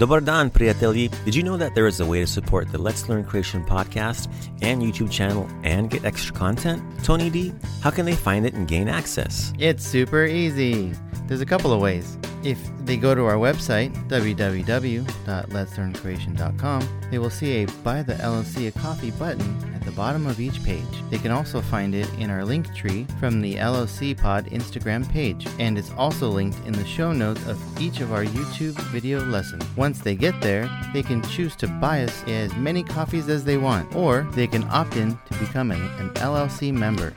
Dobar dan. Did you know that there is a way to support the Let's Learn Croatian podcast and YouTube channel and get extra content? Tony D, how can they find it and gain access? It's super easy. There's a couple of ways. If they go to our website, www.letslearncroatian.com, they will see a Buy the LLC a Coffee button at the bottom of each page. They can also find it in our link tree from the LLC Pod Instagram page, and it's also linked in the show notes of each of our YouTube video lessons. Once they get there, they can choose to buy us as many coffees as they want, or they can opt in to become an, LLC member.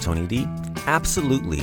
Tony D. Absolutely.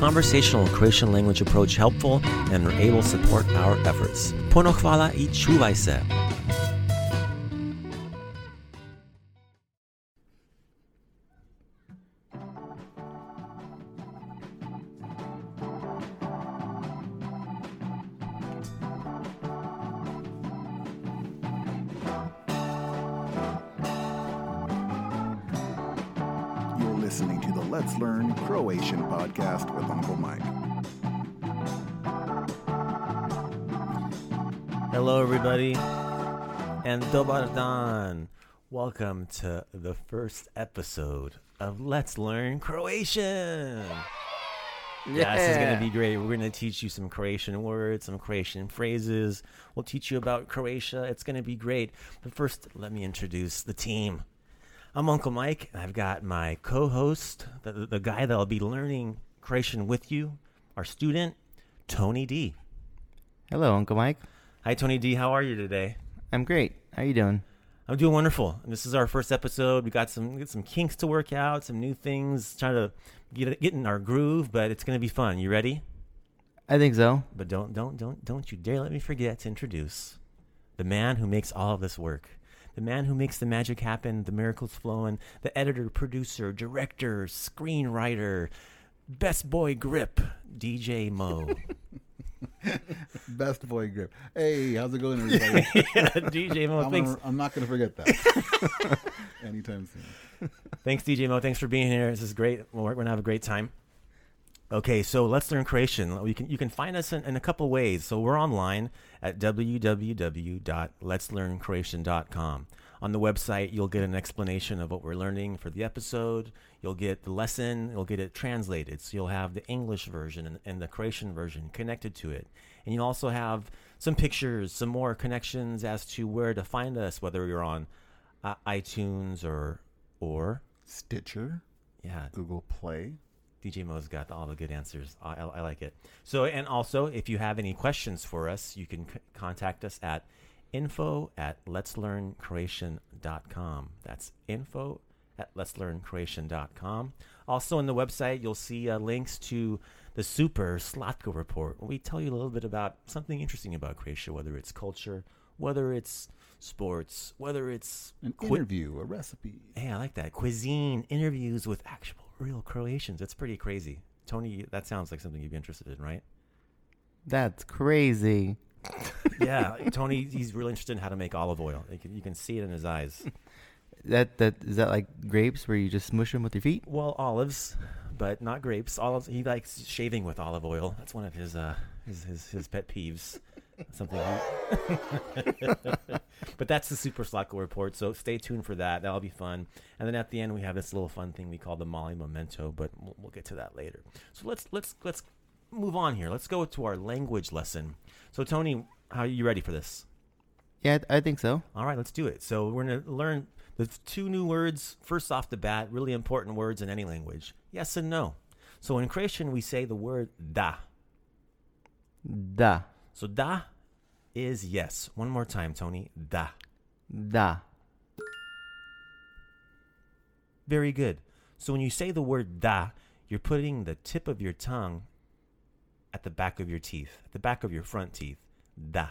conversational Croatian language approach helpful and are able to support our efforts. Puno hvala i čuvaj se. Hello, everybody, and Dobar dan. Welcome to the first episode of Let's Learn Croatian. Yeah, this is going to be great. We're going to teach you some Croatian words, some Croatian phrases. We'll teach you about Croatia. It's going to be great. But first, let me introduce the team. I'm Uncle Mike, and I've got my co host, the, the- the guy that'll be learning Croatian with you, our student, Tony D. Hello, Uncle Mike. Hi, Tony D. How are you today? I'm great. How are you doing? I'm doing wonderful. This is our first episode. We got some get some kinks to work out, some new things, trying to get get in our groove. But it's gonna be fun. You ready? I think so. But don't don't don't don't you dare let me forget to introduce the man who makes all of this work. The man who makes the magic happen, the miracles flowing, the editor, producer, director, screenwriter, best boy grip, DJ Mo. Best boy grip. Hey, how's it going, everybody? DJ Mo, I'm, thanks. gonna, I'm not going to forget that anytime soon. Thanks, DJ Mo. Thanks for being here. This is great. We're going to have a great time. Okay, so let's learn Croatian. You can you can find us in, in a couple ways. So we're online at www.letslearncroatian.com. On the website, you'll get an explanation of what we're learning for the episode. You'll get the lesson. You'll get it translated. So you'll have the English version and, and the Croatian version connected to it. And you'll also have some pictures, some more connections as to where to find us, whether you're on uh, iTunes or or Stitcher, yeah, Google Play. DJ Mo's got all the good answers. I, I, I like it. So, and also, if you have any questions for us, you can c- contact us at info at letslearncroatian.com. That's info at letslearncroatian.com. Also, on the website, you'll see uh, links to the Super Slatko report. where We tell you a little bit about something interesting about Croatia, whether it's culture, whether it's sports, whether it's An qui- interview, a recipe. Hey, I like that. Cuisine interviews with actual real Croatians. It's pretty crazy. Tony, that sounds like something you'd be interested in, right? That's crazy. Yeah, Tony, he's really interested in how to make olive oil. You can, you can see it in his eyes. That that is that like grapes where you just smush them with your feet? Well, olives, but not grapes. Olives. He likes shaving with olive oil. That's one of his uh his his, his pet peeves. Something. He... but that's the Super Slatko report. So stay tuned for that. That'll be fun. And then at the end we have this little fun thing we call the Molly Memento, but we'll, we'll get to that later. So let's let's let's move on here. Let's go to our language lesson. So Tony, how are you ready for this? Yeah, I I think so. All right, let's do it. So we're going to learn the two new words first off the bat, really important words in any language. Yes and no. So in Croatian we say the word da. Da. So da is yes. One more time, Tony. Da. Da. Very good. So when you say the word da, you're putting the tip of your tongue at the back of your teeth, at the back of your front teeth. Da.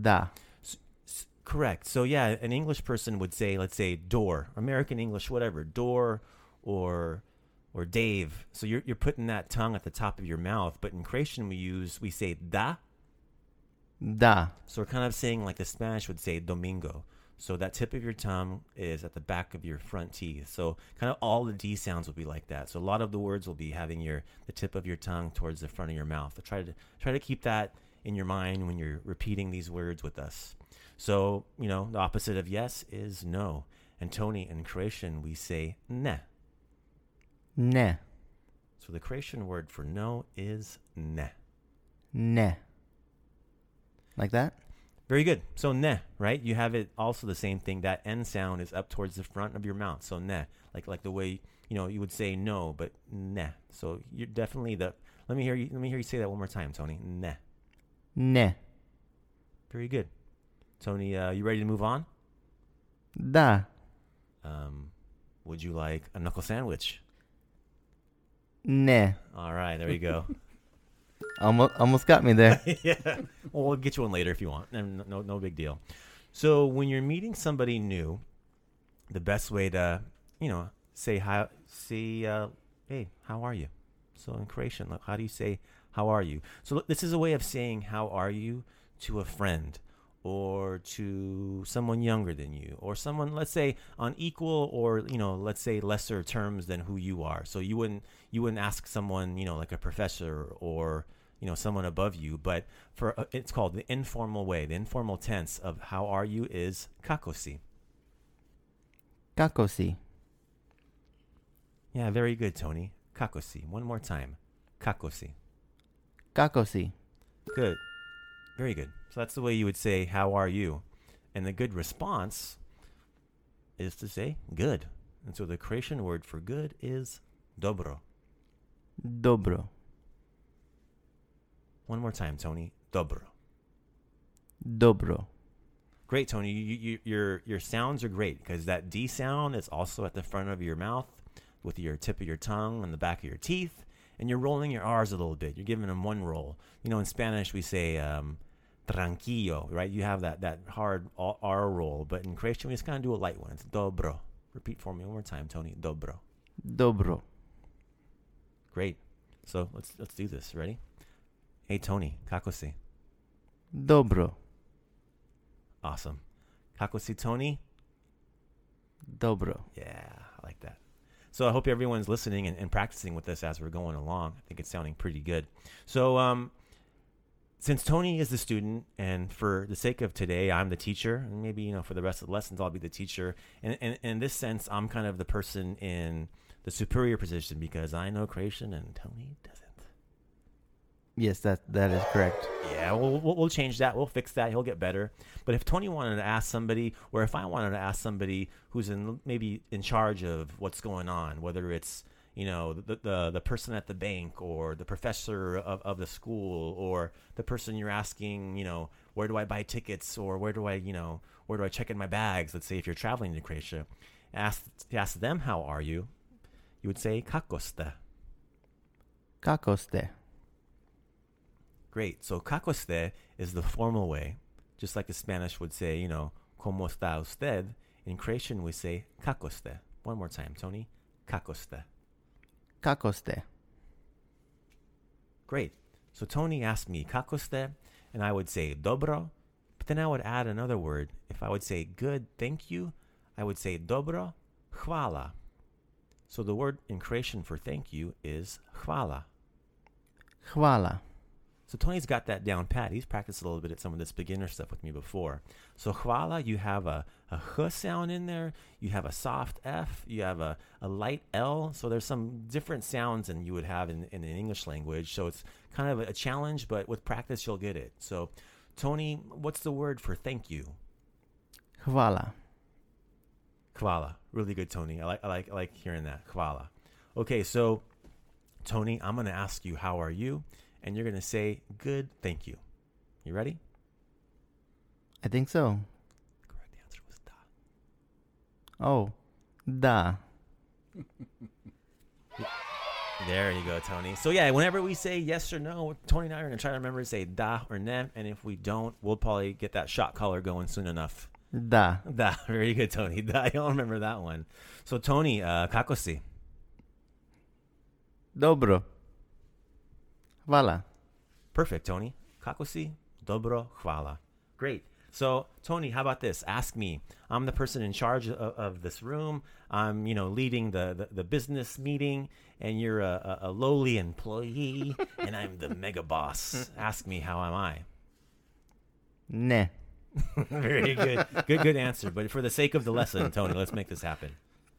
Da. S- correct. So yeah, an English person would say, let's say door, American English, whatever, door or or Dave. So you're you're putting that tongue at the top of your mouth, but in Croatian we use we say da. Da. So we're kind of saying like the Spanish would say domingo. So that tip of your tongue is at the back of your front teeth. So kind of all the D sounds will be like that. So a lot of the words will be having your the tip of your tongue towards the front of your mouth. So try to try to keep that in your mind when you're repeating these words with us. So, you know, the opposite of yes is no. And Tony, in Croatian, we say ne. Ne. So the Croatian word for no is ne. Ne. Like that? Very good. So ne, right? You have it also the same thing. That N sound is up towards the front of your mouth. So ne, like like the way you know you would say no, but ne. So you're definitely the. Let me hear you. Let me hear you say that one more time, Tony. Ne. Ne. Very good. Tony, uh, you ready to move on? Da. Um, would you like a knuckle sandwich? Ne. All right, there you go. Almost, almost got me there. yeah. Well, we'll get you one later if you want. No, no big deal. So when you're meeting somebody new, the best way to, you know, say hi, say, uh, hey, how are you? So in Croatian, how do you say, how are you? So this is a way of saying, how are you to a friend or to someone younger than you or someone, let's say, on equal or, you know, let's say lesser terms than who you are. So you wouldn't, you wouldn't ask someone, you know, like a professor or, you know someone above you but for uh, it's called the informal way. The informal tense of how are you is kakosi. Kakosi. yeah very good tony. Kakosi. One more time. Kakosi. Kakosi. good. Very good. So that's the way you would say how are you? And the good response is to say good. And so the croatian word for good is dobro. Dobro. One more time tony dobro Dobro. Great, Tony. You, you, your your sounds are great because that D sound is also at the front of your mouth, with your tip of your tongue and the back of your teeth, and you're rolling your R's a little bit. You're giving them one roll. You know, in Spanish we say um, tranquillo, right? You have that that hard R roll, but in Croatian we just kind of do a light one. It's dobro. Repeat for me one more time, Tony. Dobro. Dobro. Great. So let's let's do this. Ready? Hey, Tony. Kako si? Dobro. Awesome. Kako si, Tony? Dobro. Yeah, I like that. So I hope everyone's listening and, and practicing with us as we're going along. I think it's sounding pretty good. So um, since Tony is the student, and for the sake of today, I'm the teacher, and maybe you know for the rest of the lessons I'll be the teacher. And, and, and in this sense, I'm kind of the person in the superior position because I know Croatian and Tony doesn't. Yes, that that is correct. Yeah, we'll, we'll, we'll change that. We'll fix that. He'll get better. But if Tony wanted to ask somebody, or if I wanted to ask somebody who's in maybe in charge of what's going on, whether it's you know the the, the person at the bank or the professor of, of the school or the person you're asking, you know, where do I buy tickets or where do I you know where do I check in my bags? Let's say if you're traveling to Croatia, ask ask them how are you. You would say kakoste. Kakoste. Great. So kakoste is the formal way, just like the Spanish would say, you know, como está usted. In Croatian, we say kakoste. One more time, Tony. Kakoste. Kakoste. Great. So Tony asked me kakoste, and I would say dobro, but then I would add another word. If I would say good, thank you, I would say dobro, hvala. So the word in Croatian for thank you is hvala. Hvala. So Tony's got that down pat. He's practiced a little bit at some of this beginner stuff with me before. So chwala, you have a, a h sound in there. You have a soft F. You have a, a light L. So there's some different sounds than you would have in, in the English language. So it's kind of a challenge, but with practice, you'll get it. So, Tony, what's the word for thank you? Hvala. Kvala. Really good, Tony. I like, I like, I like hearing that. Kvala. Okay, so Tony, I'm going to ask you, how are you? And you're going to say, good, thank you. You ready? I think so. The correct answer was da. Oh, da. There you go, Tony. So yeah, whenever we say yes or no, Tony and I are gonna try to remember to say da or ne, and if we don't, we'll probably get that shot collar going soon enough. Da. Da, very good, Tony. Da, you'll remember that one. So Tony, uh, kakosi. Dobro. Hvala. Perfect, Tony. Kakosi, dobro, hvala. Great. So, Tony, how about this? Ask me. I'm the person in charge of, of this room. I'm, you know, leading the, the, the business meeting, and you're a, a, a lowly employee, and I'm the mega boss. Ask me, how am I? Ne. Very good. Good, good answer. But for the sake of the lesson, Tony, let's make this happen.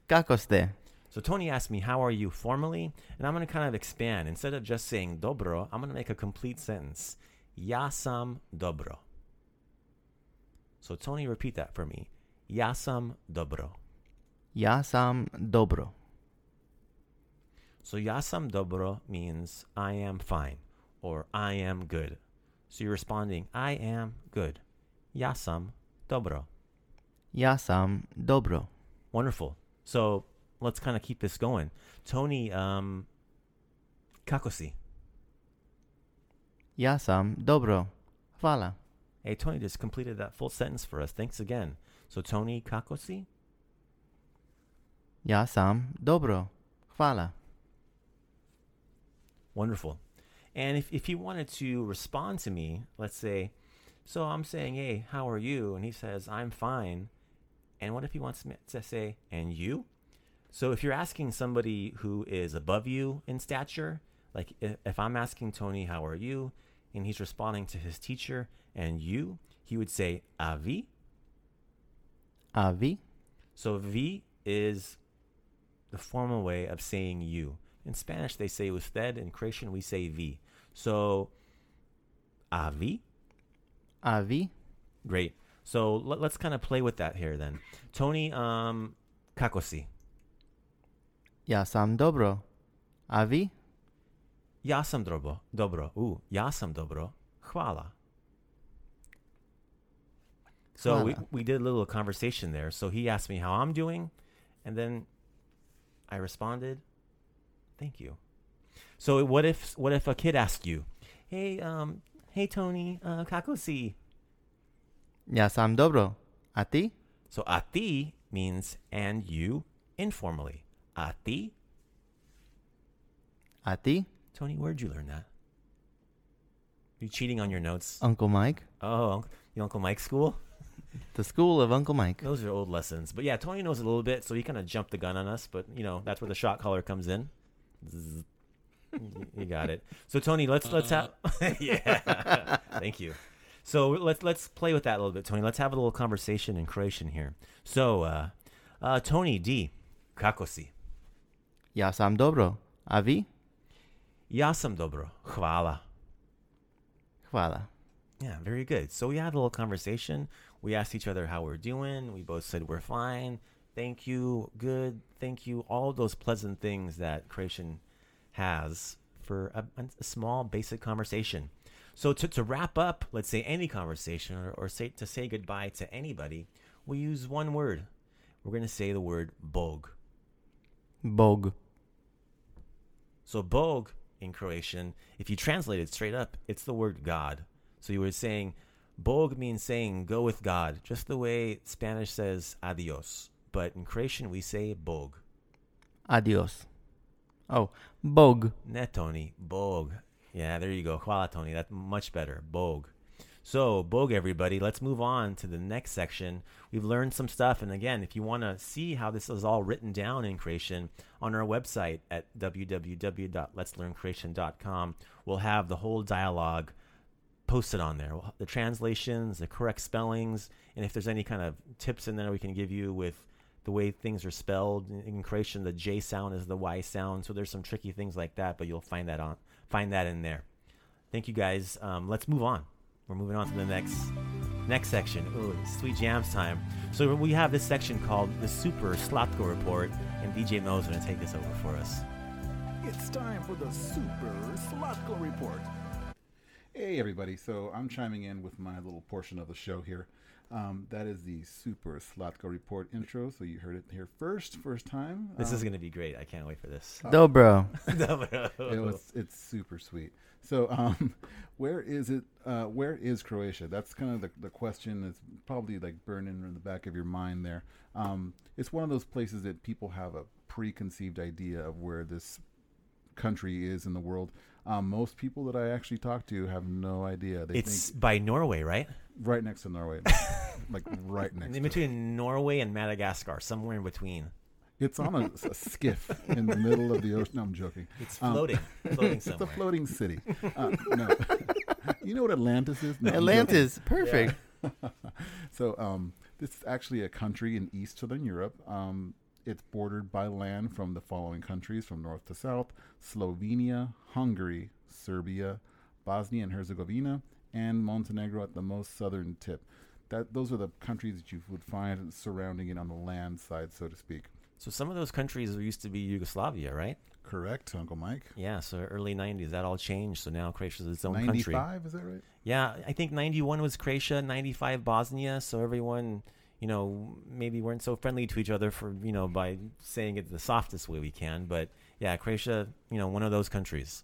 Kako ste? So Tony asked me, "How are you?" formally, and I'm going to kind of expand. Instead of just saying dobro, I'm going to make a complete sentence. Ja sam dobro. So Tony, repeat that for me. Ja sam dobro. Ja sam dobro. So ja sam dobro means I am fine or I am good. So you're responding, I am good. Ja sam dobro. Ja sam dobro. Wonderful. So let's kind of keep this going. Tony, um, kakosi. Ja sam dobro. Hvala. Hey, Tony just completed that full sentence for us. Thanks again. So, Tony Kakosi? Ja sam dobro. Hvala. Wonderful. And if, if you wanted to respond to me, let's say, so I'm saying, hey, how are you? And he says, I'm fine. And what if he wants me to say, and you? So if you're asking somebody who is above you in stature, like if I'm asking Tony, how are you? And he's responding to his teacher, and you, he would say, avi. Avi. So V is the formal way of saying you. In Spanish, they say usted. In Croatian, we say V. So, avi. Avi. Great. So let, us kind of play with that here then. Tony, um, kakosi. Ja sam dobro. Avi. Ja sam dobro. Dobro. Ooh, ja sam dobro. Hvala. So we, Hvala. we did a little conversation there. So he asked me how I'm doing, and then I responded, "Thank you." So what if what if a kid asked you, "Hey, um, hey Tony, uh, kakosi." Ja sam dobro. A ti? So a ti means and you informally. A ti. A ti? Tony, where'd you learn that? You cheating on your notes? Uncle Mike? Oh, the Uncle Mike school? The school of Uncle Mike. Those are old lessons. But yeah, Tony knows a little bit, so he kind of jumped the gun on us. But you know, that's where the shot caller comes in. Zzz. You- got it. So Tony, let's let's have yeah. Thank you. So let's let's play with that a little bit, Tony. Let's have a little conversation in Croatian here. So, uh, uh, Tony D, kako si? Ja sam dobro. A vi? Ja sam dobro. Hvala. Hvala. Yeah, very good. So we had a little conversation. We asked each other how we're doing. We both said we're fine. Thank you. Good. Thank you. All those pleasant things that Croatian has for a, a small basic conversation. So to, to wrap up, let's say any conversation or, or say to say goodbye to anybody, we use one word. We're going to say the word bog. Bog. So Bog in Croatian, if you translate it straight up, it's the word God. So you were saying Bog means saying go with God, just the way Spanish says adios. But in Croatian we say Bog. Adios. Oh, Bog. Ne Tony, Bog. Yeah, there you go. Hvala Tony, that's much better. Bog. So, Bog everybody, let's move on to the next section. We've learned some stuff and again, if you want to see how this is all written down in Croatian on our website at www.letslearncroatian.com, we'll have the whole dialogue posted on there. The translations, the correct spellings, and if there's any kind of tips in there we can give you with the way things are spelled in, Croatian the J sound is the Y sound. So there's some tricky things like that, but you'll find that on find that in there. Thank you guys. Um, let's move on. We're moving on to the next next section. Ooh, sweet jams time. So we have this section called the Super Slatko Report, and DJ Mo's going to take this over for us. It's time for the Super Slatko Report. Hey, everybody. So I'm chiming in with my little portion of the show here. Um, that is the Super Slatko Report intro. So you heard it here first, first time. This is Um, going to be great. I can't wait for this. Dobro. it was it's super sweet. So, um, where is it? Uh, where is Croatia? That's kind of the, the question that's probably like burning in the back of your mind. There, um, it's one of those places that people have a preconceived idea of where this country is in the world. Um, most people that I actually talk to have no idea. They it's think by Norway, right? Right next to Norway, like right next. In to between Norway and Madagascar, somewhere in between. It's on a, a skiff in the middle of the ocean. No, I'm joking. It's Um, floating, floating it's a floating city. Uh, no, you know what Atlantis is? No, Atlantis. Perfect. So um, this is actually a country in East Southern Europe. Um, it's bordered by land from the following countries from north to south: Slovenia, Hungary, Serbia, Bosnia and Herzegovina, and Montenegro at the most southern tip. That those are the countries that you would find surrounding it on the land side, so to speak. So some of those countries used to be Yugoslavia, right? Correct, Uncle Mike. Yeah. So early '90s, that all changed. So now Croatia is its own country. Ninety-five, is that right? Yeah, I think '91 was Croatia, '95 Bosnia. So everyone, you know, maybe weren't so friendly to each other for you know by saying it the softest way we can. But yeah, Croatia, you know, one of those countries.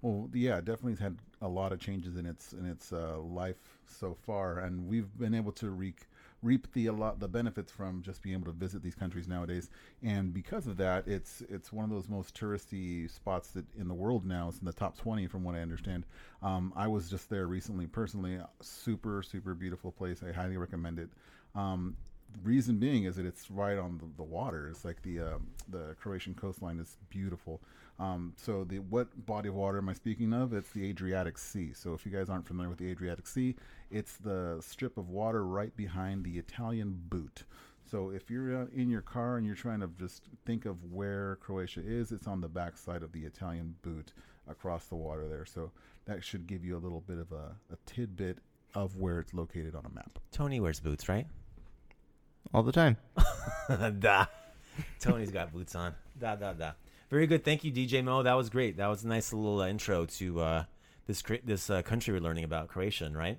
Well, yeah, definitely had a lot of changes in its in its uh, life so far, and we've been able to reap reap the a lot the benefits from just being able to visit these countries nowadays. And because of that, it's it's one of those most touristy spots that in the world now. It's in the top twenty, from what I understand. Um, I was just there recently, personally. Super super beautiful place. I highly recommend it. Um, reason being is that it's right on the, the water. It's like the uh, the Croatian coastline is beautiful. Um, so the what body of water am I speaking of? It's the Adriatic Sea. So if you guys aren't familiar with the Adriatic Sea, it's the strip of water right behind the Italian boot. So if you're uh, in your car and you're trying to just think of where Croatia is, it's on the backside of the Italian boot across the water there. So that should give you a little bit of a, a tidbit of where it's located on a map. Tony wears boots, right? All the time. da. Tony's got boots on. Da da da. Very good. Thank you, DJ Mo. That was great. That was a nice little uh, intro to uh, this this uh, country we're learning about, Croatian, right?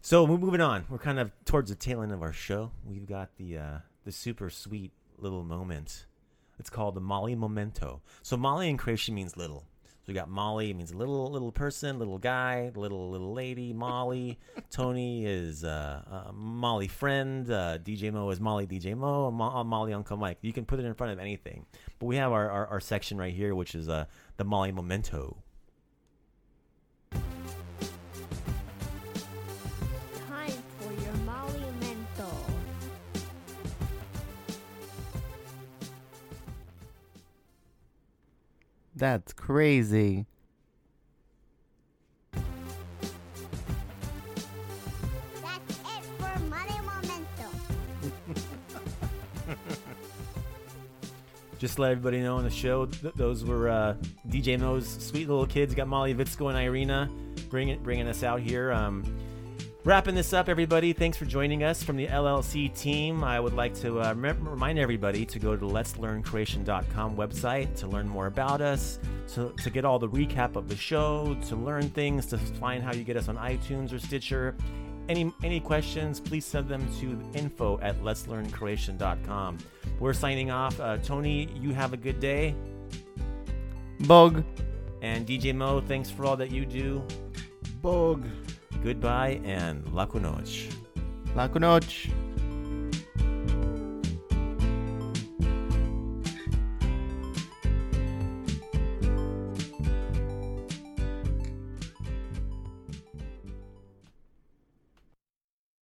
So we're moving on. We're kind of towards the tail end of our show. We've got the uh, the super sweet little moment. It's called the Molly Momento. So Molly in Croatian means little. So we got Molly it means little little person, little guy, little little lady. Molly. Tony is uh, uh, Molly friend. Uh, DJ Mo is Molly DJ Mo. Mo- uh, Molly Uncle Mike. You can put it in front of anything. But we have our, our, our section right here, which is uh, the Molly Memento. That's crazy. That's it for Money Momento. Just to let everybody know on the show, th- those were uh, DJ Mo's sweet little kids. Got Molly Vitsko and Irina bringing bringing us out here. Um, wrapping this up, everybody. Thanks for joining us from the LLC team. I would like to uh, rem- remind everybody to go to the Let's Learn Croatian.com website to learn more about us, to, to get all the recap of the show, to learn things, to find how you get us on iTunes or Stitcher. Any any questions, please send them to info at letslearncroatian.com. We're signing off. Uh, Tony, you have a good day. Bog. And DJ Mo, thanks for all that you do. Bog. Goodbye and laku noć. Laku noć.